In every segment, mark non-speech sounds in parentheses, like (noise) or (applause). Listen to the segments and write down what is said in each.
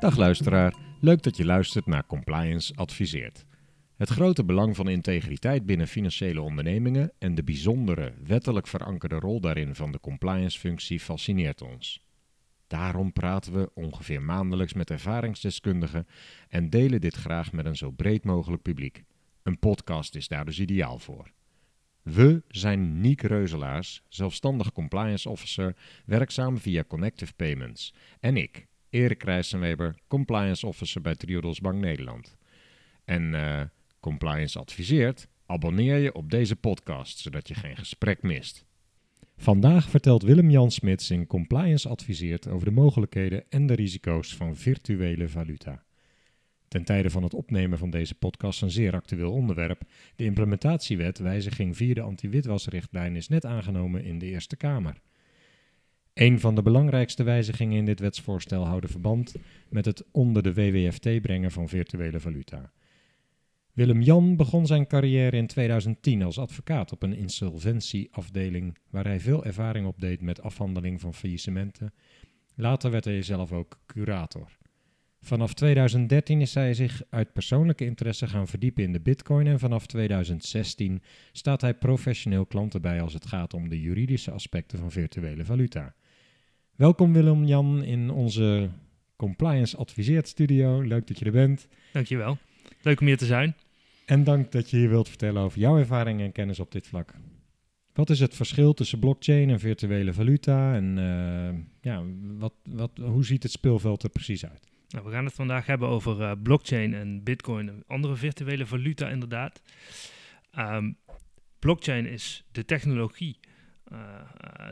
Dag luisteraar, leuk dat je luistert naar Compliance Adviseert. Het grote belang van integriteit binnen financiële ondernemingen en de bijzondere, wettelijk verankerde rol daarin van de compliance-functie fascineert ons. Daarom praten we ongeveer maandelijks met ervaringsdeskundigen en delen dit graag met een zo breed mogelijk publiek. Een podcast is daar dus ideaal voor. We zijn Niek Reuzelaars, zelfstandig compliance officer, werkzaam via Connective Payments. En ik, Erik Rijssenweber, compliance officer bij Triodos Bank Nederland. En eh, compliance adviseert, abonneer je op deze podcast, zodat je geen gesprek mist. Vandaag vertelt Willem-Jan Smits in Compliance Adviseert over de mogelijkheden en de risico's van virtuele valuta. Ten tijde van het opnemen van deze podcast een zeer actueel onderwerp. De implementatiewet wijziging 4 de anti-witwasrichtlijn is net aangenomen in de Eerste Kamer. Een van de belangrijkste wijzigingen in dit wetsvoorstel houden verband met het onder de WWFT brengen van virtuele valuta. Willem-Jan begon zijn carrière in 2010 als advocaat op een insolventieafdeling waar hij veel ervaring opdeed met afhandeling van faillissementen. Later werd hij zelf ook curator. Vanaf 2013 is hij zich uit persoonlijke interesse gaan verdiepen in de bitcoin en vanaf 2016 staat hij professioneel klanten bij als het gaat om de juridische aspecten van virtuele valuta. Welkom Willem-Jan in onze Compliance Adviseert studio. Leuk dat je er bent. Dankjewel. Leuk om hier te zijn. En dank dat je hier wilt vertellen over jouw ervaring en kennis op dit vlak. Wat is het verschil tussen blockchain en virtuele valuta? En uh, ja, wat, wat, hoe ziet het speelveld er precies uit? Nou, we gaan het vandaag hebben over uh, blockchain en bitcoin en andere virtuele valuta inderdaad. Um, blockchain is de technologie, uh,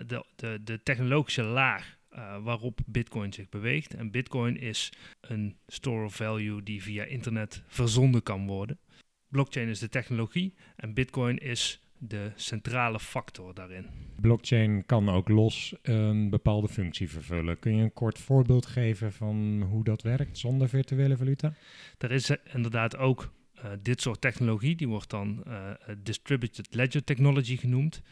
de, de, de technologische laag uh, waarop Bitcoin zich beweegt. En Bitcoin is een store of value die via internet verzonden kan worden. Blockchain is de technologie en Bitcoin is de centrale factor daarin. Blockchain kan ook los een bepaalde functie vervullen. Kun je een kort voorbeeld geven van hoe dat werkt zonder virtuele valuta? Er is inderdaad ook uh, dit soort technologie, die wordt dan uh, distributed ledger technology genoemd.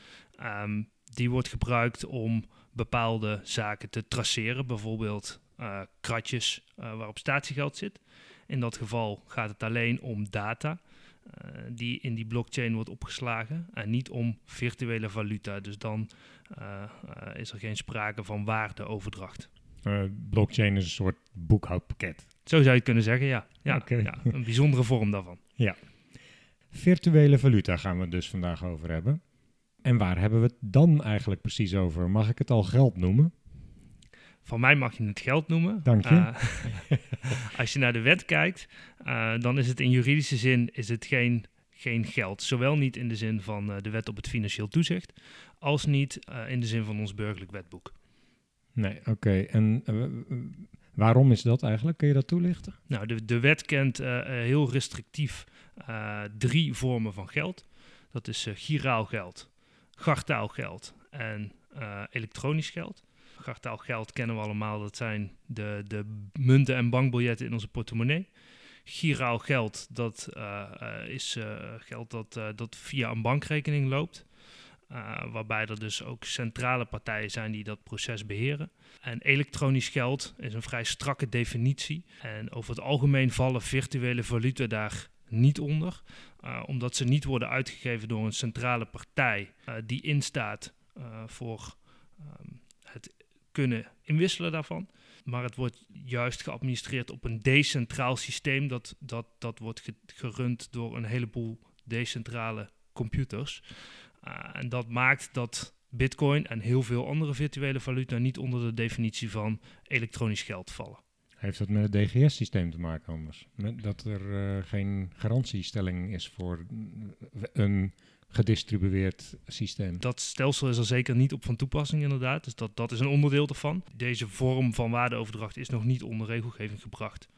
Um, die wordt gebruikt om bepaalde zaken te traceren, bijvoorbeeld uh, kratjes waarop statiegeld zit. In dat geval gaat het alleen om data. Uh, die in die blockchain wordt opgeslagen en niet om virtuele valuta. Dus dan uh, uh, is er geen sprake van waardeoverdracht. blockchain is een soort boekhoudpakket. Zo zou je het kunnen zeggen, ja. Ja, okay. ja. Een bijzondere vorm daarvan. Ja. Virtuele valuta gaan we het dus vandaag over hebben. En waar hebben we het dan eigenlijk precies over? Mag ik het al geld noemen? Van mij mag je het geld noemen. Dank je. Uh, (laughs) als je naar de wet kijkt, uh, dan is het in juridische zin is het geen, geen geld. Zowel niet in de zin van uh, de wet op het financieel toezicht, als niet in de zin van ons burgerlijk wetboek. Nee, oké. Okay. En waarom is dat eigenlijk? Kun je dat toelichten? Nou, de, de wet kent heel restrictief drie vormen van geld. Dat is giraal geld, gartaal geld en elektronisch geld. Gartaal geld kennen we allemaal, dat zijn de, de munten en bankbiljetten in onze portemonnee. Giraal geld, dat uh, is uh, geld dat, dat via een bankrekening loopt. waarbij er dus ook centrale partijen zijn die dat proces beheren. En elektronisch geld is een vrij strakke definitie. En over het algemeen vallen virtuele valuta daar niet onder, omdat ze niet worden uitgegeven door een centrale partij die instaat voor um, het kunnen inwisselen daarvan. Maar het wordt juist geadministreerd op een decentraal systeem. Dat, dat, dat wordt gerund door een heleboel decentrale computers. En dat maakt dat Bitcoin en heel veel andere virtuele valuta niet onder de definitie van elektronisch geld vallen. Heeft dat met het DGS-systeem te maken anders? Met dat er uh, geen garantiestelling is voor een gedistribueerd systeem. Dat stelsel is er zeker niet op van toepassing inderdaad. Dus dat, dat is een onderdeel ervan. Deze vorm van waardeoverdracht is nog niet onder regelgeving gebracht.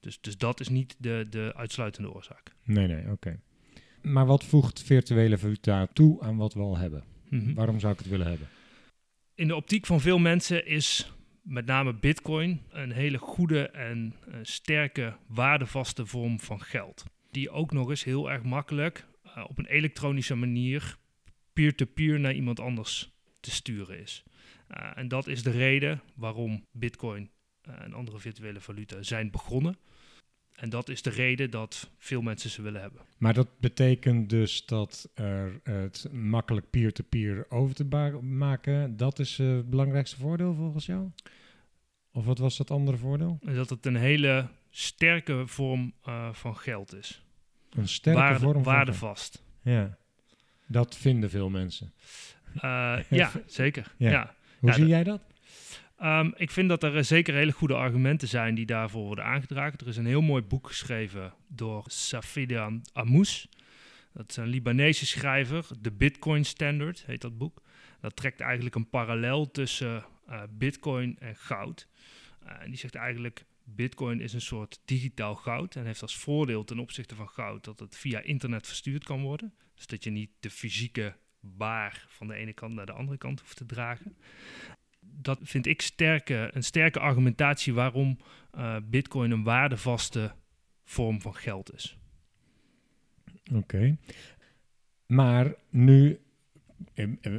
Dus, dus dat is niet de, de uitsluitende oorzaak. Nee, nee, oké. Maar wat voegt virtuele valuta toe aan wat we al hebben? Mm -hmm. Waarom zou ik het willen hebben? In de optiek van veel mensen is met name bitcoin een hele goede en uh, sterke waardevaste vorm van geld. Die ook nog eens heel erg makkelijk uh, op een elektronische manier peer-to-peer naar iemand anders te sturen is. Uh, en dat is de reden waarom Bitcoin en andere virtuele valuta zijn begonnen. En dat is de reden dat veel mensen ze willen hebben. Maar dat betekent dus dat er het makkelijk peer-to-peer over te maken, dat is uh, het belangrijkste voordeel volgens jou? Of wat was dat andere voordeel? Dat het een hele sterke vorm uh, van geld is. Een sterke Waarde, vorm van waardevast. Ja, dat vinden veel mensen. Uh, (laughs) ja, zeker. Ja. ja. Hoe zie jij dat? Um, ik vind dat er zeker hele goede argumenten zijn die daarvoor worden aangedragen. Er is een heel mooi boek geschreven door Safidan Amous. Dat is een Libanese schrijver. De Bitcoin Standard heet dat boek. Dat trekt eigenlijk een parallel tussen uh, Bitcoin en goud. Uh, en die zegt eigenlijk: Bitcoin is een soort digitaal goud en heeft als voordeel ten opzichte van goud dat het via internet verstuurd kan worden. Dus dat je niet de fysieke baar van de ene kant naar de andere kant hoeft te dragen dat vind ik sterke, een sterke argumentatie waarom uh, Bitcoin een waardevaste vorm van geld is. Oké. Maar nu, eh, eh,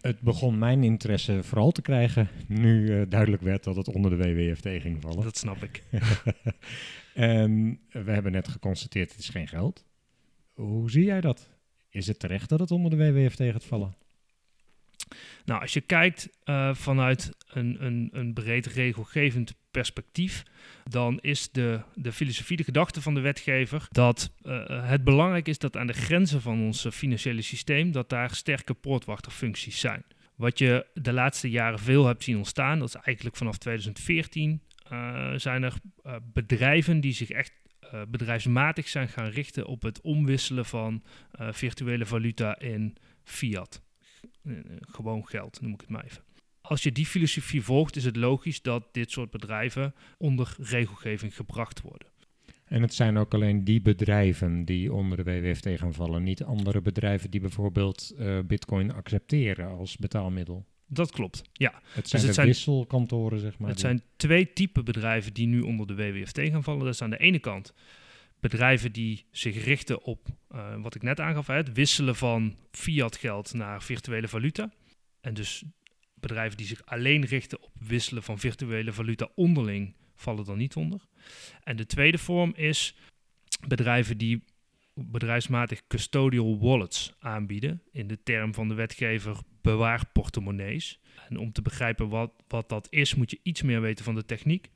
het begon mijn interesse vooral te krijgen nu duidelijk werd dat het onder de WWFT ging vallen. Dat snap ik. (laughs) en we hebben net geconstateerd, het is geen geld. Hoe zie jij dat? Is het terecht dat het onder de WWFT gaat vallen? Nou, als je kijkt uh, vanuit een, een, een breed regelgevend perspectief, dan is de, de filosofie, de gedachte van de wetgever, dat uh, het belangrijk is dat aan de grenzen van ons financiële systeem, dat daar sterke poortwachterfuncties zijn. Wat je de laatste jaren veel hebt zien ontstaan, dat is eigenlijk vanaf 2014, uh, zijn er bedrijven die zich echt bedrijfsmatig zijn gaan richten op het omwisselen van virtuele valuta in fiat. Eh, gewoon geld, noem ik het maar even. Als je die filosofie volgt, is het logisch dat dit soort bedrijven onder regelgeving gebracht worden. En het zijn ook alleen die bedrijven die onder de WWFT gaan vallen, niet andere bedrijven die bijvoorbeeld uh, Bitcoin accepteren als betaalmiddel. Dat klopt, ja. Het zijn dus het de wisselkantoren, zeg maar. Het zijn twee typen bedrijven die nu onder de WWFT gaan vallen. Dat is aan de ene kant bedrijven die zich richten op uh, wat ik net aangaf, het wisselen van fiat geld naar virtuele valuta. En dus bedrijven die zich alleen richten op wisselen van virtuele valuta onderling vallen dan niet onder. En de tweede vorm is bedrijven die bedrijfsmatig custodial wallets aanbieden. In de term van de wetgever bewaarportemonnees. En om te begrijpen wat, wat dat is, moet je iets meer weten van de techniek.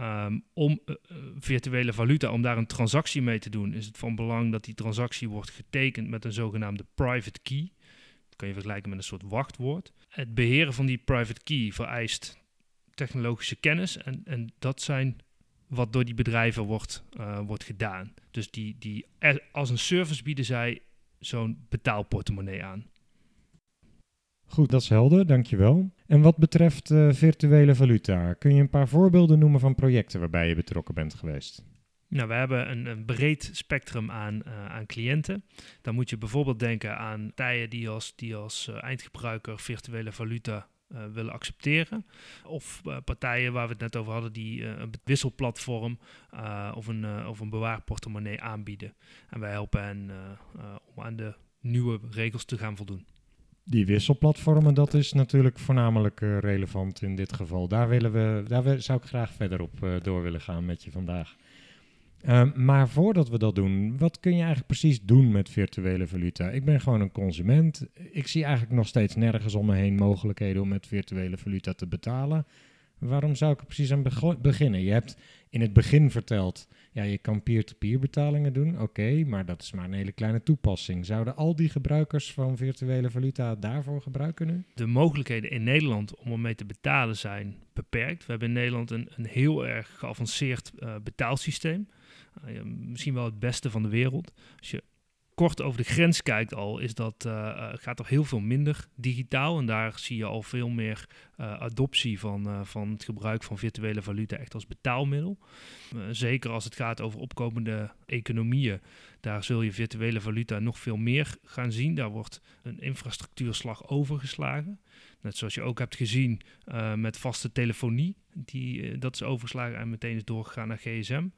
Um, om uh, virtuele valuta, om daar een transactie mee te doen, is het van belang dat die transactie wordt getekend met een zogenaamde private key. Dat kan je vergelijken met een soort wachtwoord. Het beheren van die private key vereist technologische kennis en, en dat zijn wat door die bedrijven wordt, uh, wordt gedaan. Dus die, die, als een service bieden zij zo'n betaalportemonnee aan. Goed, dat is helder, dankjewel. En wat betreft uh, virtuele valuta, kun je een paar voorbeelden noemen van projecten waarbij je betrokken bent geweest? Nou, we hebben een, een breed spectrum aan, uh, aan cliënten. Dan moet je bijvoorbeeld denken aan partijen die als, die als uh, eindgebruiker virtuele valuta willen accepteren. Of partijen waar we het net over hadden, die een wisselplatform of, een, of een bewaarportemonnee aanbieden. En wij helpen hen om aan de nieuwe regels te gaan voldoen. Die wisselplatformen, dat is natuurlijk voornamelijk uh, relevant in dit geval. Daar, willen we, daar zou ik graag verder op uh, door willen gaan met je vandaag. Uh, maar voordat we dat doen, wat kun je eigenlijk precies doen met virtuele valuta? Ik ben gewoon een consument. Ik zie eigenlijk nog steeds nergens om me heen mogelijkheden om met virtuele valuta te betalen. Waarom zou ik er precies aan beginnen? Je hebt in het begin verteld, ja, je kan peer-to-peer betalingen doen. Oké, maar dat is maar een hele kleine toepassing. Zouden al die gebruikers van virtuele valuta daarvoor gebruiken nu? De mogelijkheden in Nederland om ermee te betalen zijn beperkt. We hebben in Nederland een, een heel erg geavanceerd uh, betaalsysteem. Uh, misschien wel het beste van de wereld. Als je kort over de grens kijkt al, is dat, uh, gaat toch heel veel minder digitaal. En daar zie je al veel meer uh, adoptie van, van het gebruik van virtuele valuta echt als betaalmiddel. zeker als het gaat over opkomende economieën, daar zul je virtuele valuta nog veel meer gaan zien. Daar wordt een infrastructuurslag overgeslagen. Net zoals je ook hebt gezien met vaste telefonie die, eh, dat is overgeslagen en meteen is doorgegaan naar gsm.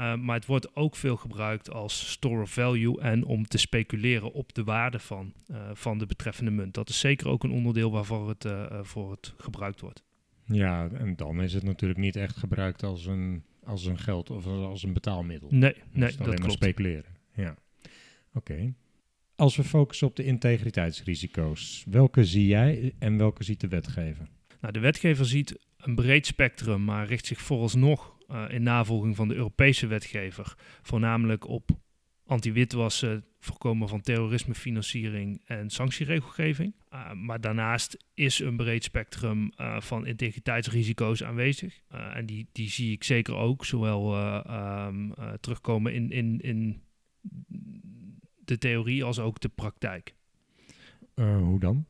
Uh, maar het wordt ook veel gebruikt als store of value en om te speculeren op de waarde van, van de betreffende munt. Dat is zeker ook een onderdeel waarvoor het, voor het gebruikt wordt. Ja, en dan is het natuurlijk niet echt gebruikt als een, als een geld of als een betaalmiddel. Nee, nee dat klopt. speculeren. Ja, oké. Als we focussen op de integriteitsrisico's, welke zie jij en welke ziet de wetgever? Nou, de wetgever ziet een breed spectrum, maar richt zich vooralsnog eh, in navolging van de Europese wetgever voornamelijk op anti-witwassen, voorkomen van terrorismefinanciering en sanctieregelgeving. Uh, maar daarnaast is een breed spectrum uh, van integriteitsrisico's aanwezig. Uh, en die, die zie ik zeker ook zowel um, terugkomen in, in, in de theorie als ook de praktijk. hoe dan?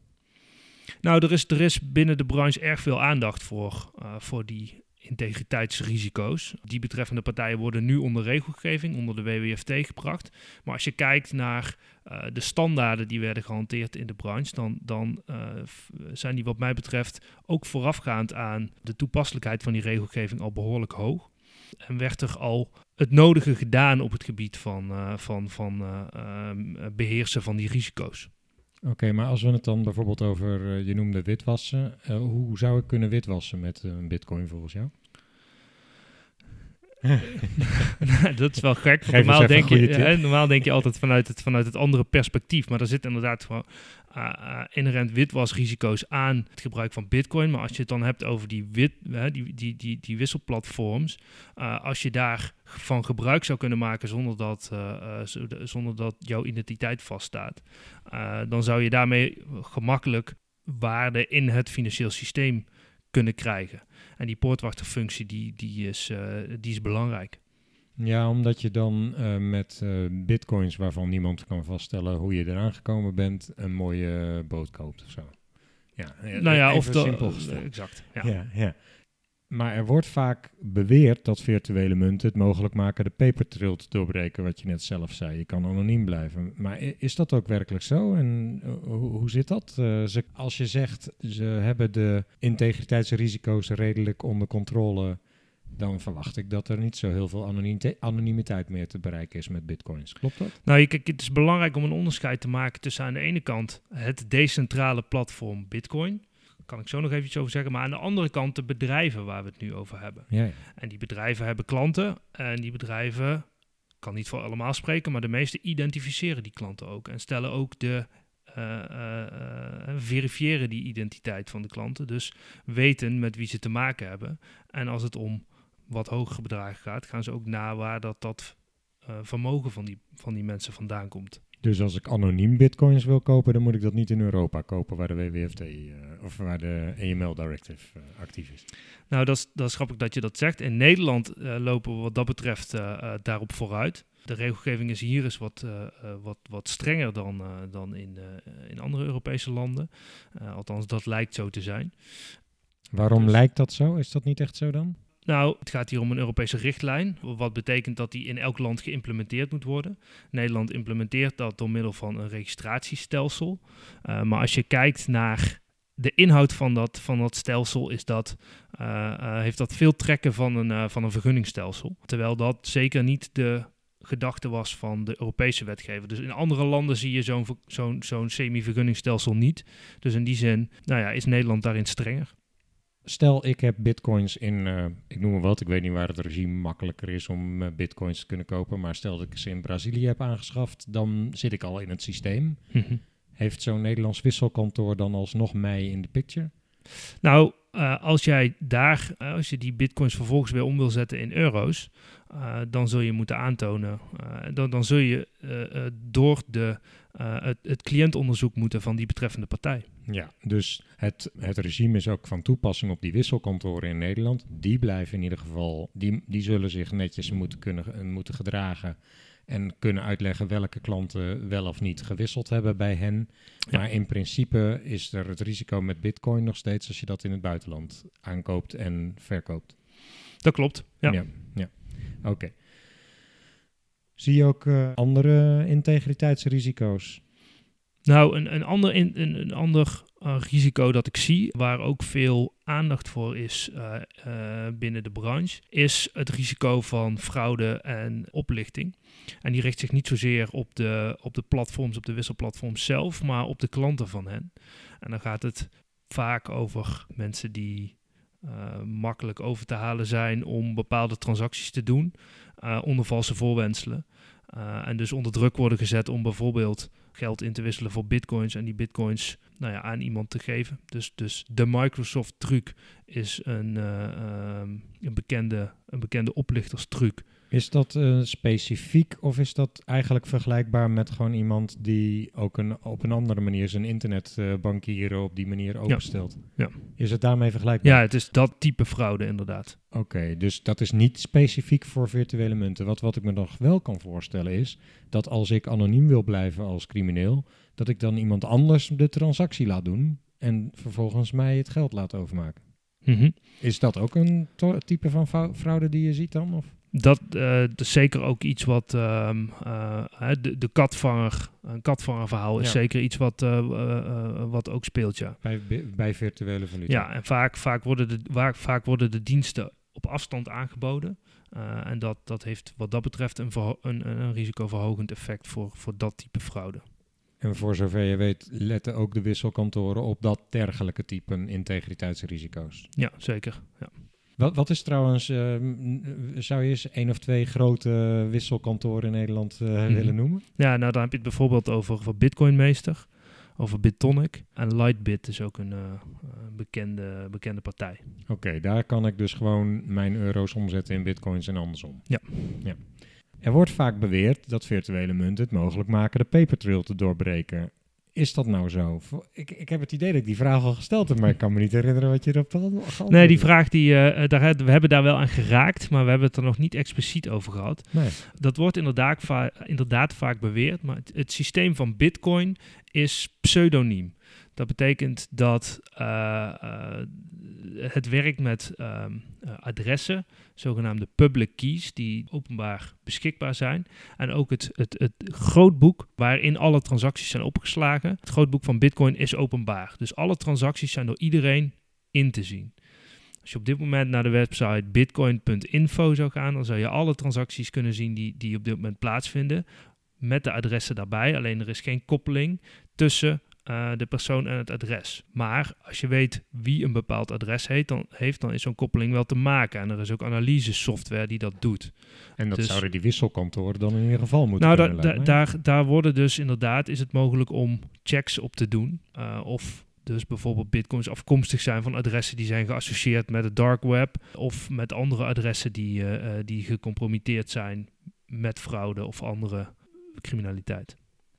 Nou, er is, er is binnen de branche erg veel aandacht voor, uh, voor die integriteitsrisico's. Die betreffende partijen worden nu onder regelgeving, onder de WWFT gebracht. Maar als je kijkt naar uh, de standaarden die werden gehanteerd in de branche, dan, dan uh, zijn die wat mij betreft ook voorafgaand aan de toepasselijkheid van die regelgeving al behoorlijk hoog. En werd er al het nodige gedaan op het gebied van, uh, van, van beheersen van die risico's. Oké, maar als we het dan bijvoorbeeld over, uh, je noemde witwassen. Hoe zou ik kunnen witwassen met een bitcoin volgens jou? (laughs) dat is wel gek. Normaal denk, je, hè, normaal denk je altijd vanuit het, vanuit het andere perspectief. Maar er zit inderdaad gewoon uh, inherent witwasrisico's aan het gebruik van bitcoin. Maar als je het dan hebt over die, wit, uh, die, die, die, die wisselplatforms. Uh, als je daarvan gebruik zou kunnen maken zonder dat, zonder dat jouw identiteit vaststaat. dan zou je daarmee gemakkelijk waarde in het financieel systeem kunnen krijgen. En die poortwachterfunctie die, die, is, die is belangrijk. Ja, omdat je dan uh, met uh, bitcoins waarvan niemand kan vaststellen hoe je eraan gekomen bent, een mooie uh, boot koopt of zo. Ja, nou ja, of simpel gesteld. Exact. Ja. Ja, ja. Maar er wordt vaak beweerd dat virtuele munten het mogelijk maken de paper trail te doorbreken, wat je net zelf zei. Je kan anoniem blijven. Maar is dat ook werkelijk zo? En hoe, hoe zit dat? Ze, als je zegt, ze hebben de integriteitsrisico's redelijk onder controle dan verwacht ik dat er niet zo heel veel anonimiteit meer te bereiken is met bitcoins. Klopt dat? Nou, kijk, het is belangrijk om een onderscheid te maken tussen aan de ene kant het decentrale platform bitcoin. Kan ik zo nog even iets over zeggen. Maar aan de andere kant de bedrijven waar we het nu over hebben. Ja, ja. En die bedrijven hebben klanten en die bedrijven, ik kan niet voor allemaal spreken, maar de meeste identificeren die klanten ook. En stellen ook de uh, uh, uh, verifiëren die identiteit van de klanten. Dus weten met wie ze te maken hebben. En als het om wat hogere bedragen gaat, gaan ze ook na waar dat, dat vermogen van die, van die mensen vandaan komt. Dus als ik anoniem bitcoins wil kopen, dan moet ik dat niet in Europa kopen, waar de WWFT uh, of waar de AML Directive uh, actief is. Nou, dat is, dat is grappig dat je dat zegt. In Nederland lopen we wat dat betreft daarop vooruit. De regelgeving is hier is wat, wat, wat strenger dan, dan in, in andere Europese landen. althans, dat lijkt zo te zijn. Waarom dus, lijkt dat zo? Is dat niet echt zo dan? Nou, het gaat hier om een Europese richtlijn, wat betekent dat die in elk land geïmplementeerd moet worden. Nederland implementeert dat door middel van een registratiestelsel. Uh, maar als je kijkt naar de inhoud van dat, van dat stelsel, is dat, uh, uh, heeft dat veel trekken van een, van een vergunningstelsel. Terwijl dat zeker niet de gedachte was van de Europese wetgever. Dus in andere landen zie je zo'n zo'n zo'n semi-vergunningstelsel niet. Dus in die zin nou ja, is Nederland daarin strenger. Stel, ik heb bitcoins in, uh, ik noem maar wat, ik weet niet waar het regime makkelijker is om uh, bitcoins te kunnen kopen, maar stel dat ik ze in Brazilië heb aangeschaft, dan zit ik al in het systeem. Mhm. Heeft zo'n Nederlands wisselkantoor dan alsnog mij in de picture? Nou, uh, als jij daar, als je die bitcoins vervolgens weer om wil zetten in euro's, dan zul je moeten aantonen, dan, dan zul je door de, het, het cliëntonderzoek moeten van die betreffende partij. Ja, dus het, het regime is ook van toepassing op die wisselkantoren in Nederland. Die blijven in ieder geval, die, die zullen zich netjes moeten, kunnen, moeten gedragen en kunnen uitleggen welke klanten wel of niet gewisseld hebben bij hen. Ja. Maar in principe is er het risico met bitcoin nog steeds als je dat in het buitenland aankoopt en verkoopt. Dat klopt, ja. Ja, ja. oké. Okay. Zie je ook uh, andere integriteitsrisico's? Nou, een, een ander, een, een ander uh, risico dat ik zie, waar ook veel aandacht voor is uh, uh, binnen de branche, is het risico van fraude en oplichting. En die richt zich niet zozeer op de, op de platforms, op de wisselplatforms zelf, maar op de klanten van hen. En dan gaat het vaak over mensen die eh, makkelijk over te halen zijn om bepaalde transacties te doen onder valse voorwenselen. En dus onder druk worden gezet om bijvoorbeeld geld in te wisselen voor bitcoins en die bitcoins nou ja, aan iemand te geven. Dus, dus de Microsoft truc is een, um, een, bekende, een bekende oplichterstruc is dat uh, specifiek of is dat eigenlijk vergelijkbaar met gewoon iemand die ook een, op een andere manier zijn internetbankieren uh, op die manier openstelt? Ja. Is het daarmee vergelijkbaar? Ja, het is dat type fraude inderdaad. Oké, dus dat is niet specifiek voor virtuele munten. Wat, wat ik me nog wel kan voorstellen is dat als ik anoniem wil blijven als crimineel, dat ik dan iemand anders de transactie laat doen en vervolgens mij het geld laat overmaken. Mm -hmm. Is dat ook een type van fraude die je ziet dan? Of? Dat, uh, dat, is zeker ook iets wat um, uh, de, de katvanger, een katvangerverhaal is ja. zeker iets wat, uh, wat ook speelt, ja. Bij, bij virtuele valuta. Ja, en vaak, vaak, worden de, waar, vaak worden de diensten op afstand aangeboden. en dat, dat heeft wat dat betreft een, een, een risicoverhogend effect voor, voor dat type fraude. En voor zover je weet, letten ook de wisselkantoren op dat dergelijke type integriteitsrisico's. Ja, zeker. Ja. Wat, wat is trouwens, uh, zou je eens één of twee grote wisselkantoren in Nederland uh, mm-hmm. willen noemen? Ja, nou dan heb je het bijvoorbeeld over, over Bitcoinmeester, over Bitonic. En Lightbit is ook een uh, bekende, bekende partij. Oké, okay, daar kan ik dus gewoon mijn euro's omzetten in bitcoins en andersom. Ja. ja. Er wordt vaak beweerd dat virtuele munten het mogelijk maken de papertrail te doorbreken is dat nou zo? Ik, ik heb het idee dat ik die vraag al gesteld heb, maar ik kan me niet herinneren wat je erop had. Nee, die vraag, die, uh, daar, we hebben daar wel aan geraakt, maar we hebben het er nog niet expliciet over gehad. Nee. Dat wordt inderdaad, va inderdaad vaak beweerd, maar het, het systeem van Bitcoin is pseudoniem. Dat betekent dat uh, uh, het werkt met uh, adressen, zogenaamde public keys, die openbaar beschikbaar zijn. En ook het, het, het grootboek waarin alle transacties zijn opgeslagen. Het grootboek van Bitcoin is openbaar. Dus alle transacties zijn door iedereen in te zien. Als je op dit moment naar de website bitcoin.info zou gaan, dan zou je alle transacties kunnen zien die, die op dit moment plaatsvinden. Met de adressen daarbij. Alleen er is geen koppeling tussen uh, de persoon en het adres. Maar als je weet wie een bepaald adres heet, dan, heeft, dan is zo'n koppeling wel te maken. En er is ook analyse software die dat doet. En dat dus, zouden die wisselkantoren dan in ieder geval moeten nou, kunnen da, da, daar, daar worden dus inderdaad, is het mogelijk om checks op te doen. Uh, of dus bijvoorbeeld bitcoins afkomstig zijn van adressen die zijn geassocieerd met het dark web. Of met andere adressen die, uh, die gecompromitteerd zijn met fraude of andere criminaliteit.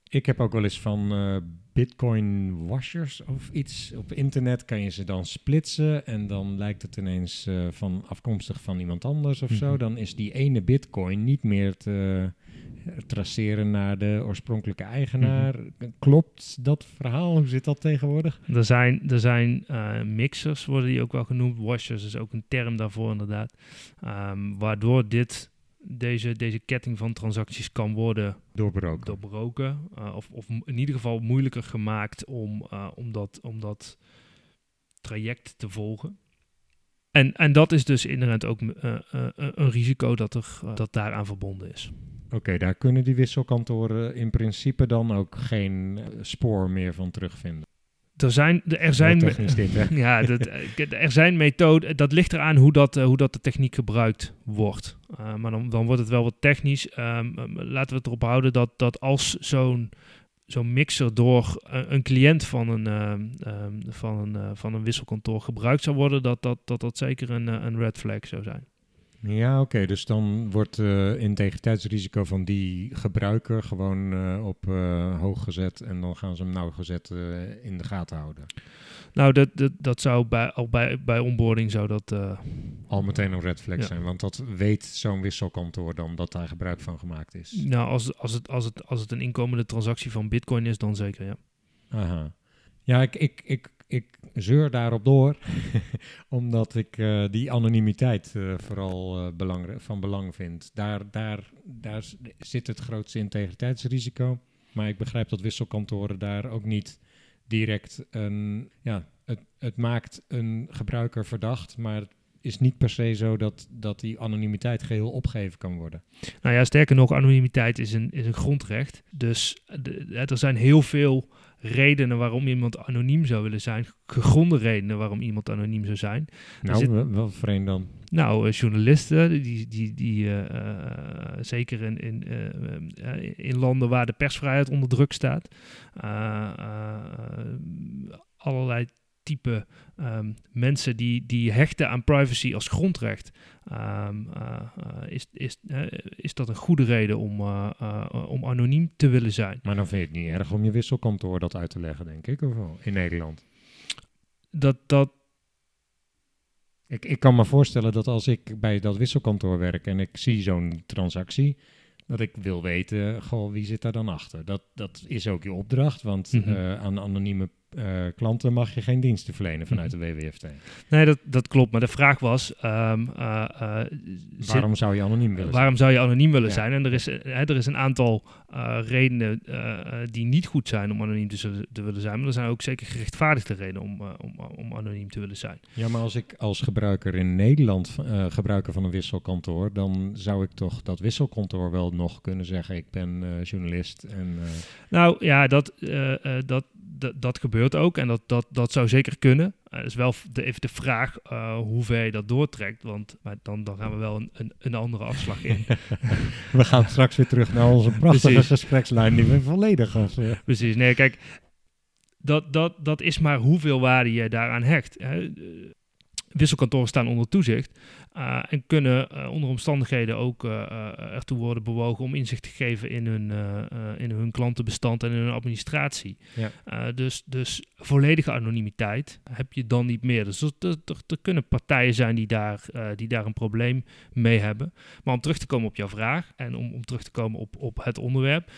Ik heb ook wel eens van uh, bitcoin washers of iets op internet. Kan je ze dan splitsen en dan lijkt het ineens uh, van afkomstig van iemand anders of zo. Mhm. Dan is die ene bitcoin niet meer te traceren naar de oorspronkelijke eigenaar. Mhm. Klopt dat verhaal? Hoe zit dat tegenwoordig? Er zijn, er zijn mixers, worden die ook wel genoemd. Washers is ook een term daarvoor inderdaad. Um, waardoor dit deze, deze ketting van transacties kan worden doorbroken. doorbroken uh, of, of in ieder geval moeilijker gemaakt om, uh, om, dat, om dat traject te volgen. En, en dat is dus inderdaad ook uh, een risico dat, er, dat daaraan verbonden is. Oké, okay, daar kunnen die wisselkantoren in principe dan ook geen spoor meer van terugvinden er zijn, er zijn, dit, (laughs) ja, dat, er zijn methoden. Dat ligt eraan hoe dat, hoe dat de techniek gebruikt wordt. Uh, maar dan, dan wordt het wel wat technisch. Um, laten we het erop houden dat, dat als zo'n zo'n mixer door een, cliënt van een, um, van, een, uh, van een wisselkantoor gebruikt zou worden, dat dat, dat, dat zeker een, een red flag zou zijn. Ja, oké. Dus dan wordt het uh, integriteitsrisico van die gebruiker gewoon uh, op uh, hoog gezet en dan gaan ze hem nauwgezet in de gaten houden. Nou, dat, dat, dat zou bij, al bij, bij onboarding zou dat... al meteen een red flag ja. zijn, want dat weet zo'n wisselkantoor dan dat daar gebruik van gemaakt is. Nou, als, als, het, als, het, als het een inkomende transactie van bitcoin is, dan zeker, ja. Aha. Ja, ik, ik, ik ik zeur daarop door, (laughs) omdat ik uh, die anonimiteit uh, vooral belang, van belang vind. Daar, daar, daar zit het grootste integriteitsrisico. Maar ik begrijp dat wisselkantoren daar ook niet direct een. Ja, het, het maakt een gebruiker verdacht, maar is niet per se zo dat, dat die anonimiteit geheel opgegeven kan worden. Nou ja, sterker nog, anonimiteit is een, is een grondrecht. Dus er zijn heel veel redenen waarom iemand anoniem zou willen zijn. Gegronde redenen waarom iemand anoniem zou zijn. Nou, zit- wel- vreemd dan. Nou, eh, journalisten, die, die, die eh, eh, zeker in, in, in landen waar de persvrijheid onder druk staat, allerlei type ehm, mensen die, die hechten aan privacy als grondrecht, ehm, eh, eh, is, is, eh, is dat een goede reden om, om anoniem te willen zijn. Maar dan vind je het niet erg om je wisselkantoor dat uit te leggen, denk ik, of wel? In Nederland. Dat, dat, Ik, ik kan me voorstellen dat als ik bij dat wisselkantoor werk en ik zie zo'n transactie, dat ik wil weten, goh, wie zit daar dan achter? Dat, dat is ook je opdracht, want eh, aan anonieme eh, klanten mag je geen diensten verlenen vanuit de WWFT. nee, dat, dat klopt. Maar de vraag was, ehm, eh, eh, Waarom zou je anoniem willen Waarom zou je anoniem willen Ja. zijn? En er is, hè, er is een aantal redenen die niet goed zijn om anoniem te, willen zijn. Maar er zijn ook zeker gerechtvaardigde redenen om, om, om anoniem te willen zijn. zijn? Ja, maar als ik als gebruiker in Nederland gebruiker van een wisselkantoor, dan zou ik toch dat wisselkantoor wel nog kunnen zeggen, ik ben journalist en... Nou ja, dat, dat, dat, gebeurt ook en dat, dat, dat zou zeker kunnen. Het is wel de, even de vraag eh, hoe ver je dat doortrekt, want maar dan, dan gaan we wel een, een, een andere afslag in. (laughs) We gaan straks weer terug naar onze prachtige Precies. gesprekslijn die we volledig eh, Precies, nee, kijk, dat, dat, dat is maar hoeveel waarde je daaraan hecht. Hè. Wisselkantoren staan onder toezicht eh, en kunnen eh, onder omstandigheden ook eh, ertoe worden bewogen om inzicht te geven in hun, in hun klantenbestand en in hun administratie. Ja. Dus, dus volledige anonimiteit heb je dan niet meer. Dus er, er, kunnen partijen zijn die daar, die daar een probleem mee hebben. Maar om terug te komen op jouw vraag en om, om terug te komen op, op het onderwerp,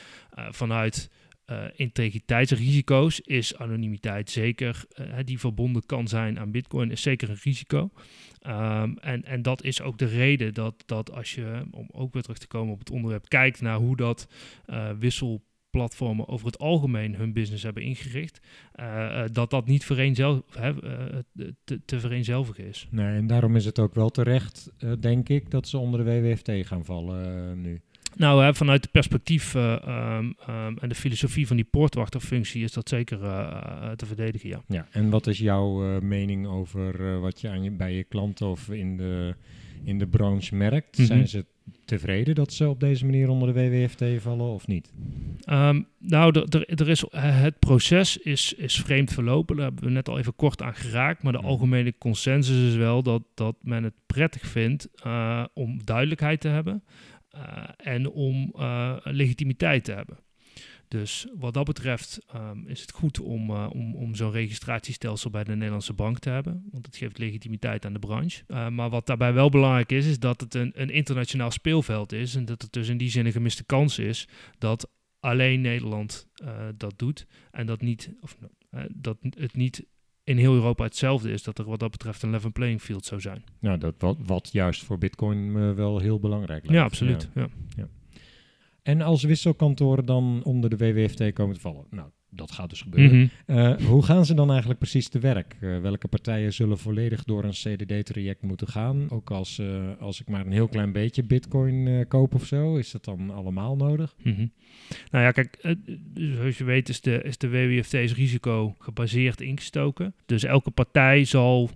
vanuit eh, integriteitsrisico's is anonimiteit zeker, eh, die verbonden kan zijn aan Bitcoin, is zeker een risico. Ehm, en, en dat is ook de reden dat, dat als je, om ook weer terug te komen op het onderwerp, kijkt naar hoe dat eh, wisselplatformen over het algemeen hun business hebben ingericht, dat dat niet hè, te, te vereenzelvigen is. Nee, en daarom is het ook wel terecht, denk ik, dat ze onder de WWFT gaan vallen nu. Nou, hè, vanuit het perspectief eh, ehm, ehm, en de filosofie van die poortwachterfunctie is dat zeker eh, eh, te verdedigen, ja. Ja, en wat is jouw mening over wat je, aan je bij je klanten of in de, in de branche merkt? Mhm. Zijn ze tevreden dat ze op deze manier onder de WWFT vallen of niet? Ehm, nou, er- is, het proces is, is vreemd verlopen. Daar hebben we net al even kort aan geraakt. Maar de Mhm. algemene consensus is wel dat, dat men het prettig vindt om duidelijkheid te hebben en om eh, legitimiteit te hebben. Dus wat dat betreft ehm, is het goed om, eh, om, om zo'n registratiestelsel bij de Nederlandse bank te hebben. Want het geeft legitimiteit aan de branche. Eh, maar wat daarbij wel belangrijk is, is dat het een, een internationaal speelveld is. En dat het dus in die zin een gemiste kans is dat alleen Nederland eh, dat doet. En dat, niet, of, eh, dat het niet in heel Europa hetzelfde is. Dat er wat dat betreft een level playing field zou zijn. Nou, dat wat, wat juist voor Bitcoin me wel heel belangrijk lijkt. Ja, absoluut. Ja. En als wisselkantoren dan onder de WWFT komen te vallen? Nou, dat gaat dus gebeuren. Mhm. Eh, hoe gaan ze dan eigenlijk precies te werk? Eh, welke partijen zullen volledig door een CDD-traject moeten gaan? Ook als, eh, als ik maar een heel klein beetje bitcoin eh, koop of zo, is dat dan allemaal nodig? Mhm. Nou ja, kijk, zoals je weet is de, is de WWFT's risico gebaseerd ingestoken. Dus elke partij zal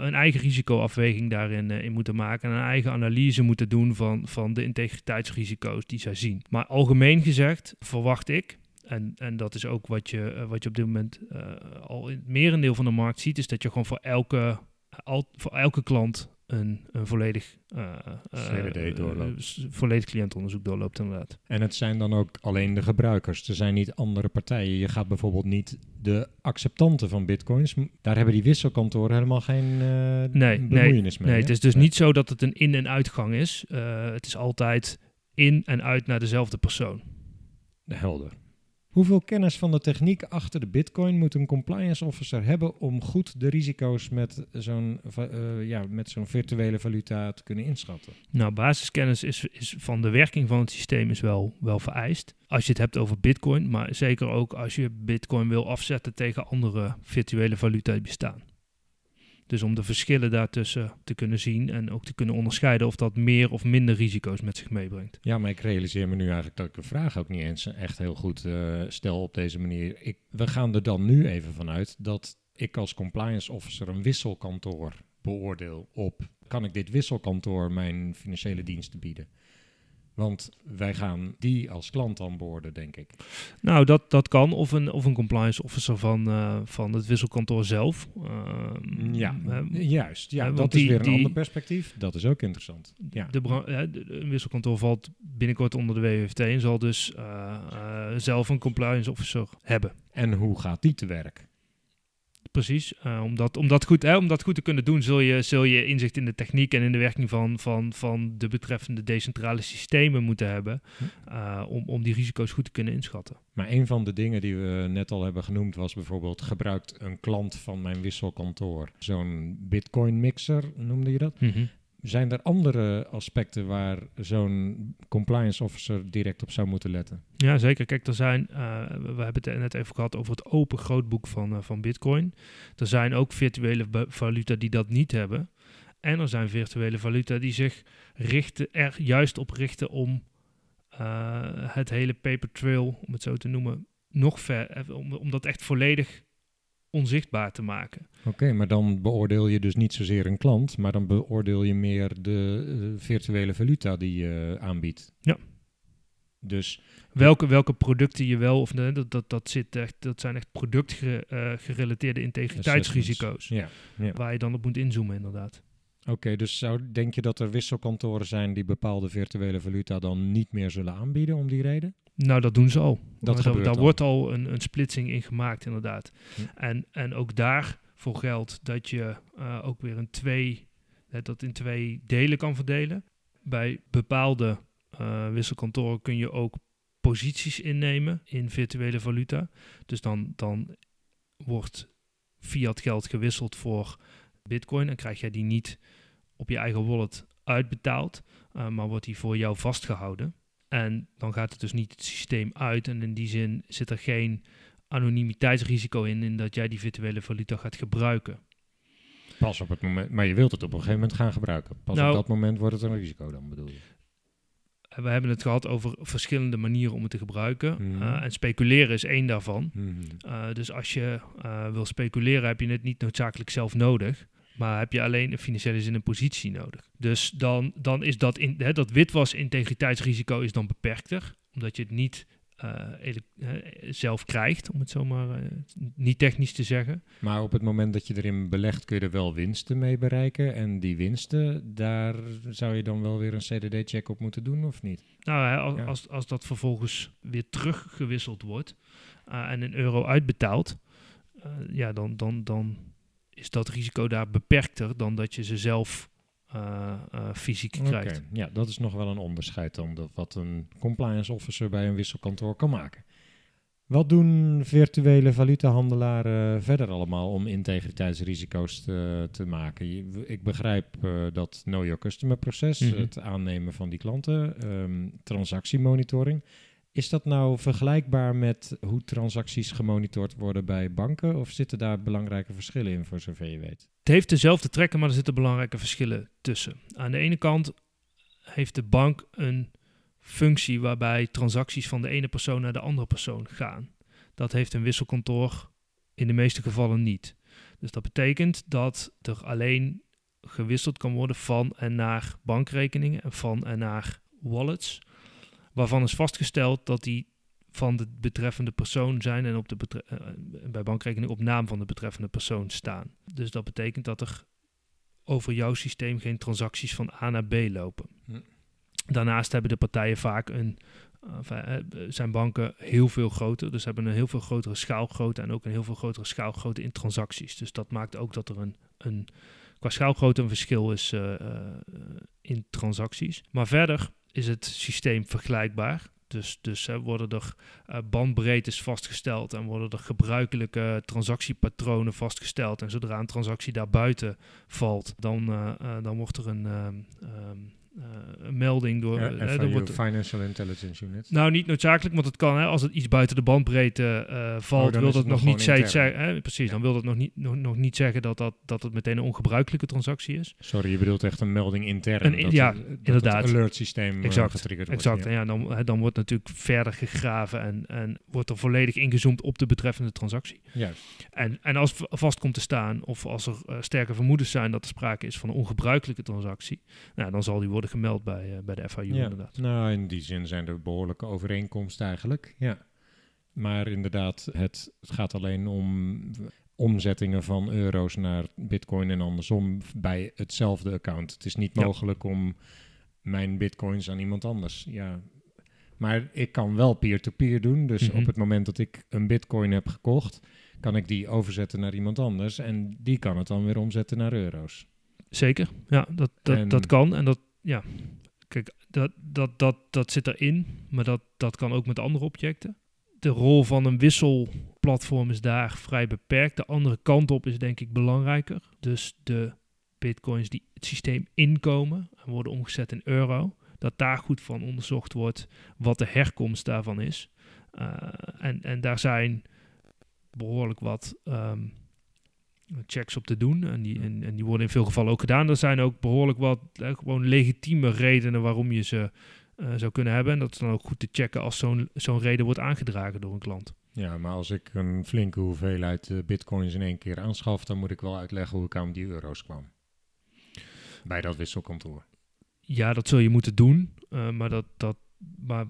een eigen risicoafweging daarin in moeten maken en een eigen analyse moeten doen van, van de integriteitsrisico's die zij zien. Maar algemeen gezegd verwacht ik, en, en dat is ook wat je, eh, wat je op dit moment eh, al in het merendeel van de markt ziet, is dat je gewoon voor elke, al, voor elke klant een, een volledig, CDD doorloopt. volledig cliëntonderzoek doorloopt inderdaad. En het zijn dan ook alleen de gebruikers. Er zijn niet andere partijen. Je gaat bijvoorbeeld niet de acceptanten van bitcoins. Daar hebben die wisselkantoren helemaal geen eh Nee, bemoeienis mee. Nee, hè? het is dus Nee. niet zo dat het een in- en uitgang is. Het is altijd in en uit naar dezelfde persoon. Helder. Hoeveel kennis van de techniek achter de bitcoin moet een compliance officer hebben om goed de risico's met zo'n eh, ja, met zo'n virtuele valuta te kunnen inschatten? Nou, basiskennis is, is van de werking van het systeem is wel, wel vereist. Als je het hebt over bitcoin, maar zeker ook als je bitcoin wil afzetten tegen andere virtuele valuta die bestaan. Dus om de verschillen daartussen te kunnen zien en ook te kunnen onderscheiden of dat meer of minder risico's met zich meebrengt. Ja, maar ik realiseer me nu eigenlijk dat ik de vraag ook niet eens echt heel goed uh, stel op deze manier. Ik, we gaan er dan nu even vanuit dat ik als compliance officer een wisselkantoor beoordeel op kan ik dit wisselkantoor mijn financiële diensten bieden? Want wij gaan die als klant aanboorden, denk ik. Nou, dat, dat kan. Of een, of een compliance officer van, uh, van het wisselkantoor zelf. Uh, ja, uh, juist. Ja, dat die, is weer een die, ander perspectief. Dat is ook interessant. Ja. De, een wisselkantoor valt binnenkort onder de WWFT en zal dus zelf een compliance officer hebben. En hoe gaat die te werk? Precies. Uh, om, dat, om, dat goed, hè, om dat goed te kunnen doen, zul je, zul je inzicht in de techniek en in de werking van, van, van de betreffende decentrale systemen moeten hebben. Uh, om, om die risico's goed te kunnen inschatten. Maar een van de dingen die we net al hebben genoemd was bijvoorbeeld: gebruikt een klant van mijn wisselkantoor zo'n Bitcoin mixer, noemde je dat? Mm -hmm. Zijn er andere aspecten waar zo'n compliance officer direct op zou moeten letten? Ja, zeker. Kijk, er zijn, uh, we hebben het net even gehad over het open grootboek van, uh, van Bitcoin. Er zijn ook virtuele valuta die dat niet hebben. En er zijn virtuele valuta die zich richten, er juist op richten om uh, het hele paper trail, om het zo te noemen, nog ver, om, om dat echt volledig onzichtbaar te maken. Oké, maar dan beoordeel je dus niet zozeer een klant, maar dan beoordeel je meer de uh, virtuele valuta die je aanbiedt. Ja. Dus welke, welke producten je wel of nee, dat, dat, dat, zit echt, dat zijn echt productgerelateerde uh, integriteitsrisico's. Ja, ja. Waar je dan op moet inzoomen, inderdaad. Oké, dus zou, denk je dat er wisselkantoren zijn die bepaalde virtuele valuta dan niet meer zullen aanbieden om die reden? Nou, dat doen ze al. Dat daar, daar wordt al een, een splitsing in gemaakt, inderdaad. Hm. En, en ook daarvoor geldt dat je uh, ook weer een twee, dat in twee delen kan verdelen. Bij bepaalde uh, wisselkantoren kun je ook posities innemen in virtuele valuta. Dus dan, dan wordt fiat geld gewisseld voor bitcoin en krijg jij die niet op je eigen wallet uitbetaald, uh, maar wordt die voor jou vastgehouden. En dan gaat het dus niet het systeem uit. En in die zin zit er geen anonimiteitsrisico in, in dat jij die virtuele valuta gaat gebruiken. Pas op het moment, maar je wilt het op een gegeven moment gaan gebruiken. Pas nou, op dat moment wordt het een risico dan, bedoel je? We hebben het gehad over verschillende manieren om het te gebruiken. Mm. Uh, en speculeren is één daarvan. Mm. Uh, dus als je uh, wil speculeren, heb je het niet noodzakelijk zelf nodig. Maar heb je alleen in financiële zin een positie nodig. Dus dan, dan is dat, in, hè, dat witwas-integriteitsrisico is dan beperkter. Omdat je het niet uh, zelf krijgt, om het zo maar uh, niet technisch te zeggen. Maar op het moment dat je erin belegt, kun je er wel winsten mee bereiken. En die winsten, daar zou je dan wel weer een CDD-check op moeten doen, of niet? Nou, hè, als, ja. als, als dat vervolgens weer teruggewisseld wordt en een euro uitbetaald, ja, dan, dan, dan is dat risico daar beperkter dan dat je ze zelf uh, uh, fysiek krijgt. Okay. Ja, dat is nog wel een onderscheid dan dat wat een compliance officer bij een wisselkantoor kan maken. Wat doen virtuele valutahandelaren verder allemaal om integriteitsrisico's te, te maken? Ik begrijp uh, dat know your customer proces, mm -hmm. het aannemen van die klanten, um, transactiemonitoring. Is dat nou vergelijkbaar met hoe transacties gemonitord worden bij banken? Of zitten daar belangrijke verschillen in, voor zover je weet? Het heeft dezelfde trekken, maar er zitten belangrijke verschillen tussen. Aan de ene kant heeft de bank een functie waarbij transacties van de ene persoon naar de andere persoon gaan. Dat heeft een wisselkantoor in de meeste gevallen niet. Dus dat betekent dat er alleen gewisseld kan worden van en naar bankrekeningen en van en naar wallets waarvan is vastgesteld dat die van de betreffende persoon zijn en op de uh, bij bankrekening op naam van de betreffende persoon staan. Dus dat betekent dat er over jouw systeem geen transacties van A naar B lopen. Hm. Daarnaast hebben de partijen vaak een, uh, zijn banken heel veel groter, dus hebben een heel veel grotere schaalgrootte en ook een heel veel grotere schaalgrootte in transacties. Dus dat maakt ook dat er een, een qua schaalgrootte een verschil is uh, in transacties. Maar verder is het systeem vergelijkbaar. Dus, dus worden er uh, bandbreedtes vastgesteld en worden er gebruikelijke transactiepatronen vastgesteld. En zodra een transactie daarbuiten valt, dan, uh, dan wordt er een, een melding door... Ja, eh, FIU, dan wordt, Financial Intelligence Unit. nou, niet noodzakelijk, want het kan, hè, als het iets buiten de bandbreedte eh, valt, Oh, wil dat nog nog niet zeggen. hè, Precies, Ja. dan wil dat nog niet, nog, nog niet zeggen dat, dat, dat het meteen een ongebruikelijke transactie is. Sorry, je bedoelt echt een melding intern. Een- dat, ja, dat inderdaad. het alert systeem eh, Exact, getriggerd wordt. Exact, ja. en ja, dan, hè, dan wordt natuurlijk verder gegraven en, en wordt er volledig ingezoomd op de betreffende transactie. Juist. En, en als vast komt te staan, of als er eh, sterke vermoedens zijn dat er sprake is van een ongebruikelijke transactie, nou, dan zal die worden gemeld bij, eh, bij de FIU Ja. inderdaad. Nou, in die zin zijn er behoorlijke overeenkomsten eigenlijk. Ja. Maar inderdaad, het, gaat alleen om omzettingen van euro's naar bitcoin en andersom bij hetzelfde account. Het is niet Ja. mogelijk om mijn bitcoins aan iemand anders. Ja. Maar ik kan wel peer-to-peer doen. Dus Mhm. op het moment dat ik een bitcoin heb gekocht, kan ik die overzetten naar iemand anders. En die kan het dan weer omzetten naar euro's. Zeker, ja, dat, dat, En- dat kan. En dat, ja, kijk, dat, dat, dat, dat zit erin, maar dat, dat kan ook met andere objecten. De rol van een wisselplatform is daar vrij beperkt. De andere kant op is denk ik belangrijker. Dus de bitcoins die het systeem inkomen en worden omgezet in euro, dat daar goed van onderzocht wordt wat de herkomst daarvan is. Uh, en, en daar zijn behoorlijk wat ehm, checks op te doen. En die, en, en die worden in veel gevallen ook gedaan. Er zijn ook behoorlijk wat eh, gewoon legitieme redenen waarom je ze uh, zou kunnen hebben. En dat is dan ook goed te checken als zo'n zo'n reden wordt aangedragen door een klant. Ja, maar als ik een flinke hoeveelheid uh, bitcoins in één keer aanschaf, dan moet ik wel uitleggen hoe ik aan die euro's kwam. Bij dat wisselkantoor. Ja, dat zul je moeten doen. Uh, maar dat, dat, maar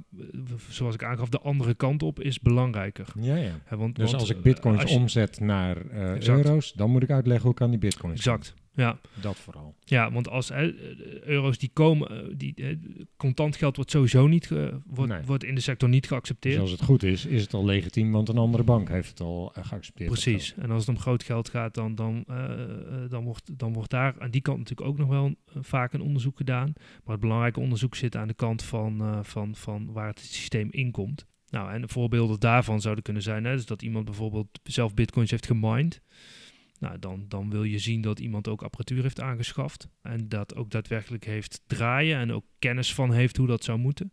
zoals ik aangaf, de andere kant op is belangrijker. Ja, ja. He, want, dus want, als ik bitcoins als je, omzet naar uh, euro's, dan moet ik uitleggen hoe ik aan die bitcoins Exact. Ja. Dat vooral. Ja, want als uh, euro's die komen, die, uh, contant geld wordt sowieso niet, ge, wordt, nee. wordt in de sector niet geaccepteerd. Dus als het goed is, is het al legitiem, want een andere bank heeft het al geaccepteerd. Precies, en als het om groot geld gaat, dan, dan, uh, dan, wordt, dan wordt daar aan die kant natuurlijk ook nog wel vaak een onderzoek gedaan. Maar het belangrijke onderzoek zit aan de kant van, uh, van, van waar het systeem inkomt. Nou, en voorbeelden daarvan zouden kunnen zijn, hè, dus dat iemand bijvoorbeeld zelf bitcoins heeft gemined. Nou, dan, dan wil je zien dat iemand ook apparatuur heeft aangeschaft. En dat ook daadwerkelijk heeft draaien en ook kennis van heeft hoe dat zou moeten.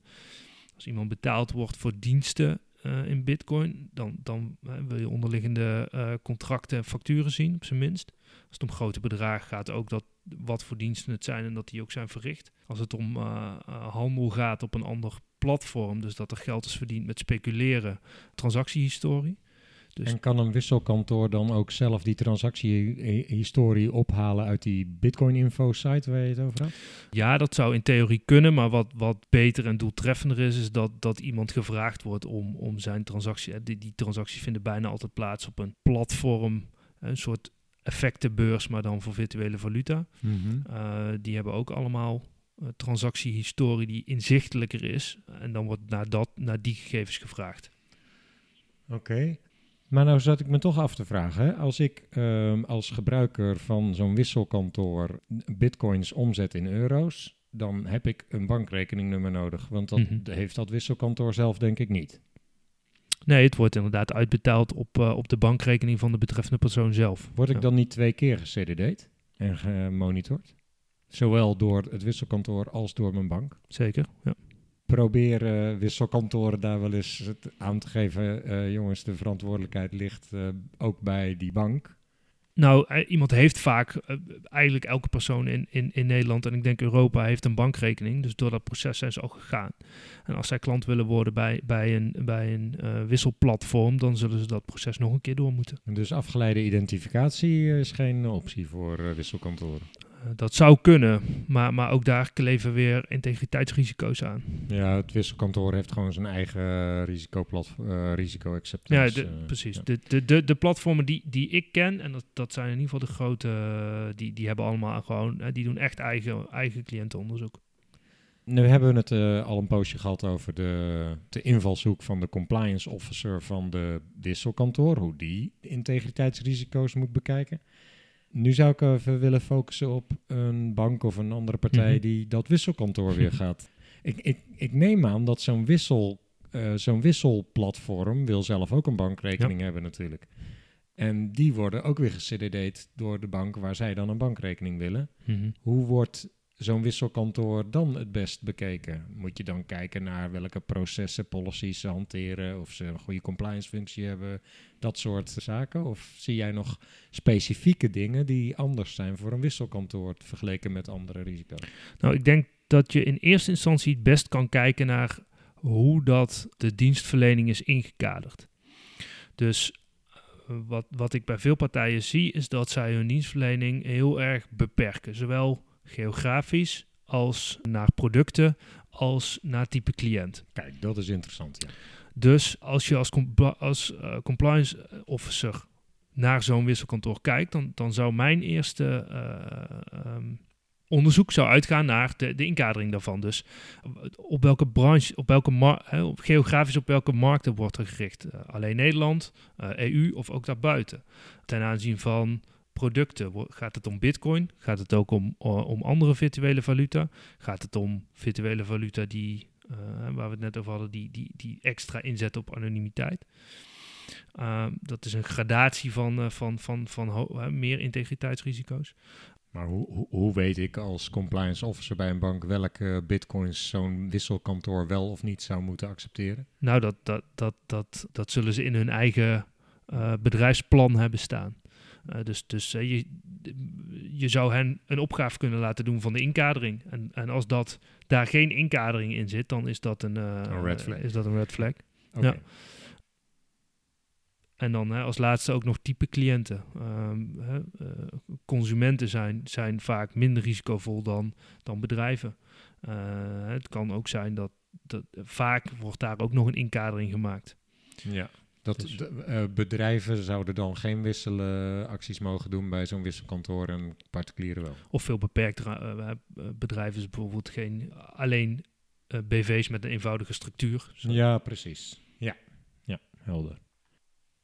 Als iemand betaald wordt voor diensten uh, in bitcoin, dan, dan uh, wil je onderliggende uh, contracten en facturen zien, op zijn minst. Als het om grote bedragen gaat, ook dat wat voor diensten het zijn en dat die ook zijn verricht. Als het om handel gaat op een ander platform, dus dat er geld is verdiend met speculeren, transactiehistorie. Dus en kan een wisselkantoor dan ook zelf die transactiehistorie ophalen uit die Bitcoin-info-site waar je het over had? Ja, dat zou in theorie kunnen, maar wat, wat beter en doeltreffender is, is dat, dat iemand gevraagd wordt om, om zijn transactie. Die, die transacties vinden bijna altijd plaats op een platform, een soort effectenbeurs, maar dan voor virtuele valuta. Mm -hmm. uh, die hebben ook allemaal uh, transactiehistorie die inzichtelijker is. En dan wordt naar, dat, naar die gegevens gevraagd. Oké. Okay. Maar nou zat ik me toch af te vragen, hè? als ik um, als gebruiker van zo'n wisselkantoor bitcoins omzet in euro's, dan heb ik een bankrekeningnummer nodig, want dat mm -hmm. heeft dat wisselkantoor zelf denk ik niet. Nee, het wordt inderdaad uitbetaald op, uh, op de bankrekening van de betreffende persoon zelf. Word ik ja. dan niet twee keer gecd'd en gemonitord? Zowel door het wisselkantoor als door mijn bank? Zeker, ja proberen wisselkantoren daar wel eens het aan te geven. Uh, jongens, de verantwoordelijkheid ligt uh, ook bij die bank. Nou, iemand heeft vaak, uh, eigenlijk elke persoon in, in, in Nederland en ik denk Europa heeft een bankrekening. Dus door dat proces zijn ze al gegaan. En als zij klant willen worden bij, bij een, bij een wisselplatform, dan zullen ze dat proces nog een keer door moeten. Dus afgeleide identificatie is geen optie voor wisselkantoren? Dat zou kunnen, maar, maar ook daar kleven weer integriteitsrisico's aan. Ja, het wisselkantoor heeft gewoon zijn eigen uh, risico-acceptance. Ja, de, uh, precies. Ja. De, de, de, de platformen die, die ik ken, en dat, dat zijn in ieder geval de grote, die, die hebben allemaal gewoon, die doen echt eigen, eigen cliëntenonderzoek. Nu hebben we het uh, al een poosje gehad over de, de invalshoek van de compliance officer van de wisselkantoor, hoe die de integriteitsrisico's moet bekijken. Nu zou ik even willen focussen op een bank of een andere partij mm -hmm. die dat wisselkantoor weer gaat. (laughs) Ik, ik, ik neem aan dat zo'n wissel, uh, zo'n wisselplatform wil zelf ook een bankrekening ja. hebben natuurlijk. En die worden ook weer gecd'd door de bank waar zij dan een bankrekening willen. Mm -hmm. Hoe wordt zo'n wisselkantoor dan het best bekeken? Moet je dan kijken naar welke processen, policies ze hanteren, of ze een goede compliance functie hebben, dat soort zaken? Of zie jij nog specifieke dingen die anders zijn voor een wisselkantoor vergeleken met andere risico's? Nou, ik denk dat je in eerste instantie het best kan kijken naar hoe dat de dienstverlening is ingekaderd. Dus eh, wat, wat ik bij veel partijen zie, is dat zij hun dienstverlening heel erg beperken. Zowel geografisch als naar producten, als naar type cliënt. Kijk, dat is interessant, ja. Dus als je als, compl als uh, compliance officer naar zo'n wisselkantoor kijkt, dan, dan zou mijn eerste uh, um, onderzoek zou uitgaan naar de, de inkadering daarvan. Dus op welke branche, op welke op geografisch op welke markten wordt er gericht? Uh, alleen Nederland, EU of ook daarbuiten? Ten aanzien van producten, gaat het om bitcoin? Gaat het ook om, om andere virtuele valuta? Gaat het om virtuele valuta die, waar we het net over hadden, die, die, die extra inzet op anonimiteit? dat is een gradatie van, van, van, van, van meer integriteitsrisico's. Maar hoe, hoe, hoe, weet ik als compliance officer bij een bank welke bitcoins zo'n wisselkantoor wel of niet zou moeten accepteren? Nou, dat, dat, dat, dat, dat zullen ze in hun eigen uh, bedrijfsplan hebben staan. Uh, dus dus uh, je, je zou hen een opgave kunnen laten doen van de inkadering. En, en als dat, daar geen inkadering in zit, dan is dat een, een red flag. Is dat een red flag. Okay. Ja. En dan hè, als laatste ook nog type cliënten. Um, hè, consumenten zijn, zijn vaak minder risicovol dan, dan bedrijven. Het kan ook zijn dat, dat vaak wordt daar ook nog een inkadering gemaakt. Ja, dat dus. de, uh, bedrijven zouden dan geen wisselacties mogen doen bij zo'n wisselkantoor en particulieren wel. Of veel beperktere bedrijven, bijvoorbeeld geen alleen BV's met een eenvoudige structuur. Zo. Ja, precies. Ja, ja helder.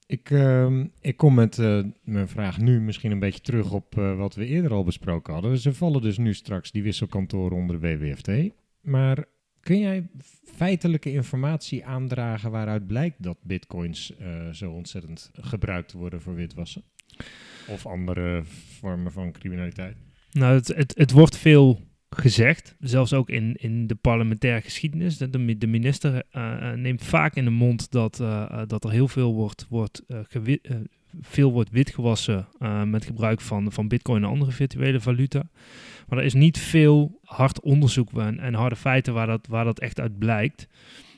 Ik, uh, ik kom met uh, mijn vraag nu misschien een beetje terug op uh, wat we eerder al besproken hadden. Ze vallen dus nu straks die wisselkantoren onder de WWFT. Maar kun jij feitelijke informatie aandragen waaruit blijkt dat bitcoins uh, zo ontzettend gebruikt worden voor witwassen? Of andere vormen van criminaliteit? Nou, het, het, het wordt veel gezegd, zelfs ook in, in de parlementaire geschiedenis. De, de, minister uh, neemt vaak in de mond dat, dat er heel veel wordt, wordt, uh, veel wordt witgewassen met gebruik van, van bitcoin en andere virtuele valuta. Maar er is niet veel hard onderzoek en, en harde feiten waar dat, waar dat echt uit blijkt.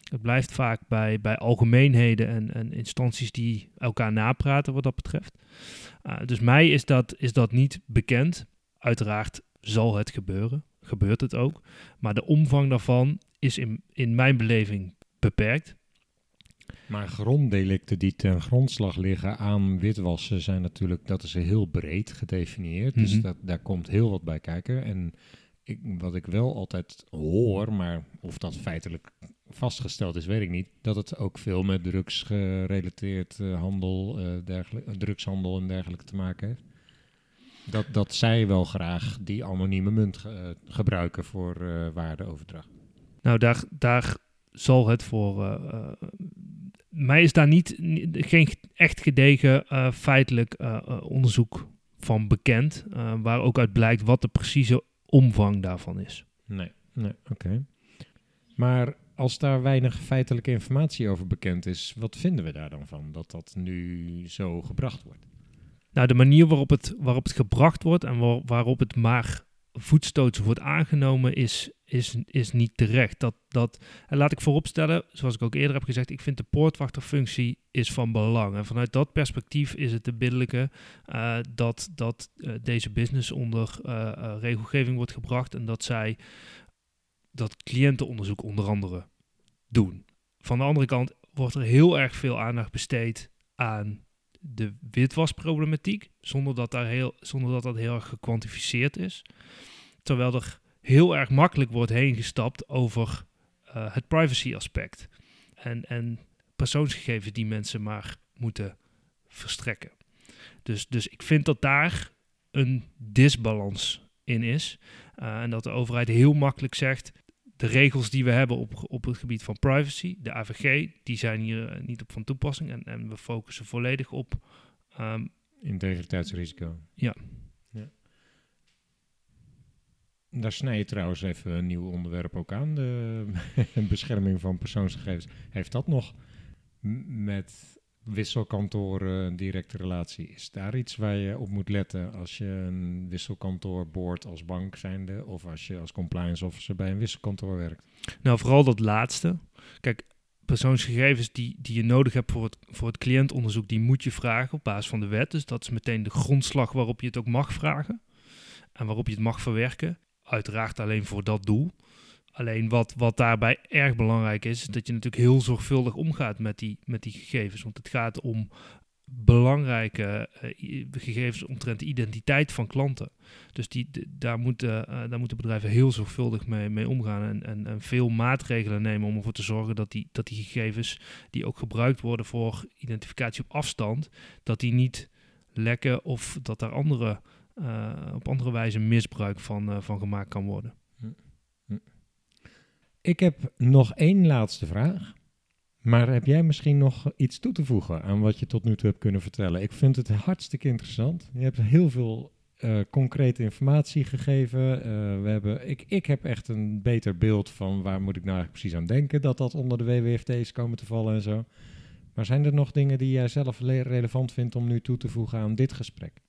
Het blijft vaak bij, bij algemeenheden en, en instanties die elkaar napraten wat dat betreft. dus mij is dat, is dat niet bekend. Uiteraard zal het gebeuren gebeurt het ook. Maar de omvang daarvan is in, in mijn beleving beperkt. Maar gronddelicten die ten grondslag liggen aan witwassen zijn natuurlijk, dat is heel breed gedefinieerd. Mm -hmm. Dus dat, daar komt heel wat bij kijken. En ik, wat ik wel altijd hoor, maar of dat feitelijk vastgesteld is, weet ik niet. Dat het ook veel met drugs gerelateerd uh, handel, uh, dergelijke, drugshandel en dergelijke te maken heeft. Dat, dat zij wel graag die anonieme munt ge gebruiken voor waardeoverdracht. Nou, daar, daar zal het voor. Mij is daar niet, geen echt gedegen feitelijk onderzoek van bekend. waar ook uit blijkt wat de precieze omvang daarvan is. Nee, nee oké. Okay. Maar als daar weinig feitelijke informatie over bekend is, wat vinden we daar dan van dat dat nu zo gebracht wordt? Nou, de manier waarop het, waarop het gebracht wordt en waar, waarop het maar voetstoots wordt aangenomen, is, is, is niet terecht. Dat, dat, en laat ik vooropstellen, zoals ik ook eerder heb gezegd, ik vind de poortwachterfunctie is van belang. En vanuit dat perspectief is het de biddelijke uh, dat, dat uh, deze business onder uh, regelgeving wordt gebracht en dat zij dat cliëntenonderzoek onder andere doen. Van de andere kant wordt er heel erg veel aandacht besteed aan de witwasproblematiek, zonder dat, daar heel, zonder dat dat heel erg gekwantificeerd is. Terwijl er heel erg makkelijk wordt heen gestapt over uh, het privacy aspect. En, en persoonsgegevens die mensen maar moeten verstrekken. Dus, dus ik vind dat daar een disbalans in is. Uh, en dat de overheid heel makkelijk zegt: de regels die we hebben op, op het gebied van privacy, de AVG, die zijn hier uh, niet op van toepassing. En, en we focussen volledig op... Um, Integriteitsrisico. Ja. ja. Daar snij je trouwens even een nieuw onderwerp ook aan. De (laughs) bescherming van persoonsgegevens. Heeft dat nog met wisselkantoren een directe relatie? Is daar iets waar je op moet letten als je een wisselkantoor boort als bank zijnde... of als je als compliance officer bij een wisselkantoor werkt? Nou, vooral dat laatste. Kijk, persoonsgegevens die, die je nodig hebt voor het, voor het cliëntonderzoek, die moet je vragen op basis van de wet. Dus dat is meteen de grondslag waarop je het ook mag vragen en waarop je het mag verwerken. Uiteraard alleen voor dat doel. Alleen wat, wat daarbij erg belangrijk is, is dat je natuurlijk heel zorgvuldig omgaat met die, met die gegevens. Want het gaat om belangrijke eh, gegevens omtrent de identiteit van klanten. Dus die, daar, moeten, eh, daar moeten bedrijven heel zorgvuldig mee, mee omgaan en, en, en veel maatregelen nemen om ervoor te zorgen dat die, dat die gegevens die ook gebruikt worden voor identificatie op afstand, dat die niet lekken of dat daar andere, eh, op andere wijze misbruik van, van gemaakt kan worden. Ik heb nog één laatste vraag. Maar heb jij misschien nog iets toe te voegen aan wat je tot nu toe hebt kunnen vertellen? Ik vind het hartstikke interessant. Je hebt heel veel eh, concrete informatie gegeven. Eh, we hebben, ik, ik heb echt een beter beeld van waar moet ik nou eigenlijk precies aan denken dat dat onder de WWFT is komen te vallen en zo. Maar zijn er nog dingen die jij zelf le- relevant vindt om nu toe te voegen aan dit gesprek?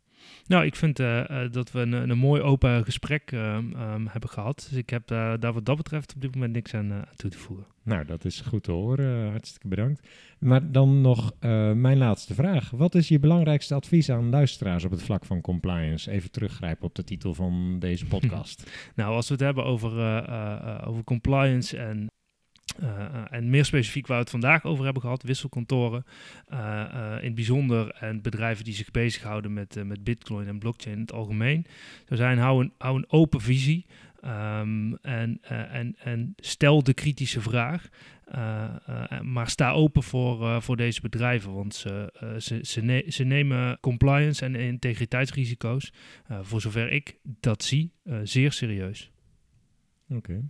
Nou, ik vind eh, eh, dat we een, een mooi open gesprek eh, ehm, hebben gehad. Dus ik heb eh, daar wat dat betreft op dit moment niks aan, toe te voegen. Nou, dat is goed te horen. Hartstikke bedankt. Maar dan nog mijn laatste vraag. Wat is je belangrijkste advies aan luisteraars op het vlak van compliance? Even teruggrijpen op de titel van deze (laughs) podcast. Nou, als we het hebben over, over compliance en, eh, en meer specifiek waar we het vandaag over hebben gehad, wisselkantoren eh, eh, in het bijzonder en bedrijven die zich bezighouden met, met bitcoin en blockchain in het algemeen, zou zijn hou een, hou een open visie ehm, en, en, en stel de kritische vraag. maar sta open voor, voor deze bedrijven, want ze, ze, ze, ze nemen compliance en integriteitsrisico's, voor zover ik dat zie, zeer serieus. Oké.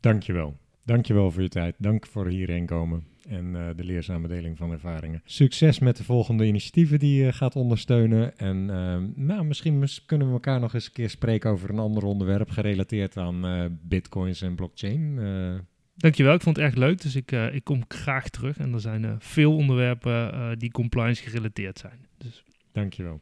Dankjewel. Dankjewel voor je tijd. Dank voor hierheen komen en eh, de leerzame deling van ervaringen. Succes met de volgende initiatieven die je gaat ondersteunen. En ehm, nou, misschien mis- kunnen we elkaar nog eens een keer spreken over een ander onderwerp gerelateerd aan eh, bitcoins en blockchain. Eh, Dankjewel, ik vond het erg leuk, dus ik, ik kom graag terug. En er zijn veel onderwerpen die compliance gerelateerd zijn. Dus Dankjewel.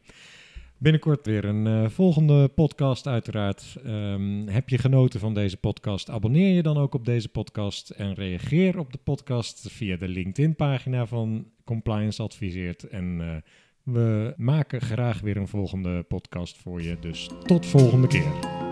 Binnenkort weer een eh, volgende podcast uiteraard. Ehm, heb je genoten van deze podcast? Abonneer je dan ook op deze podcast en reageer op de podcast via de LinkedIn-pagina van Compliance Adviseert. En eh, we maken graag weer een volgende podcast voor je. Dus tot volgende keer.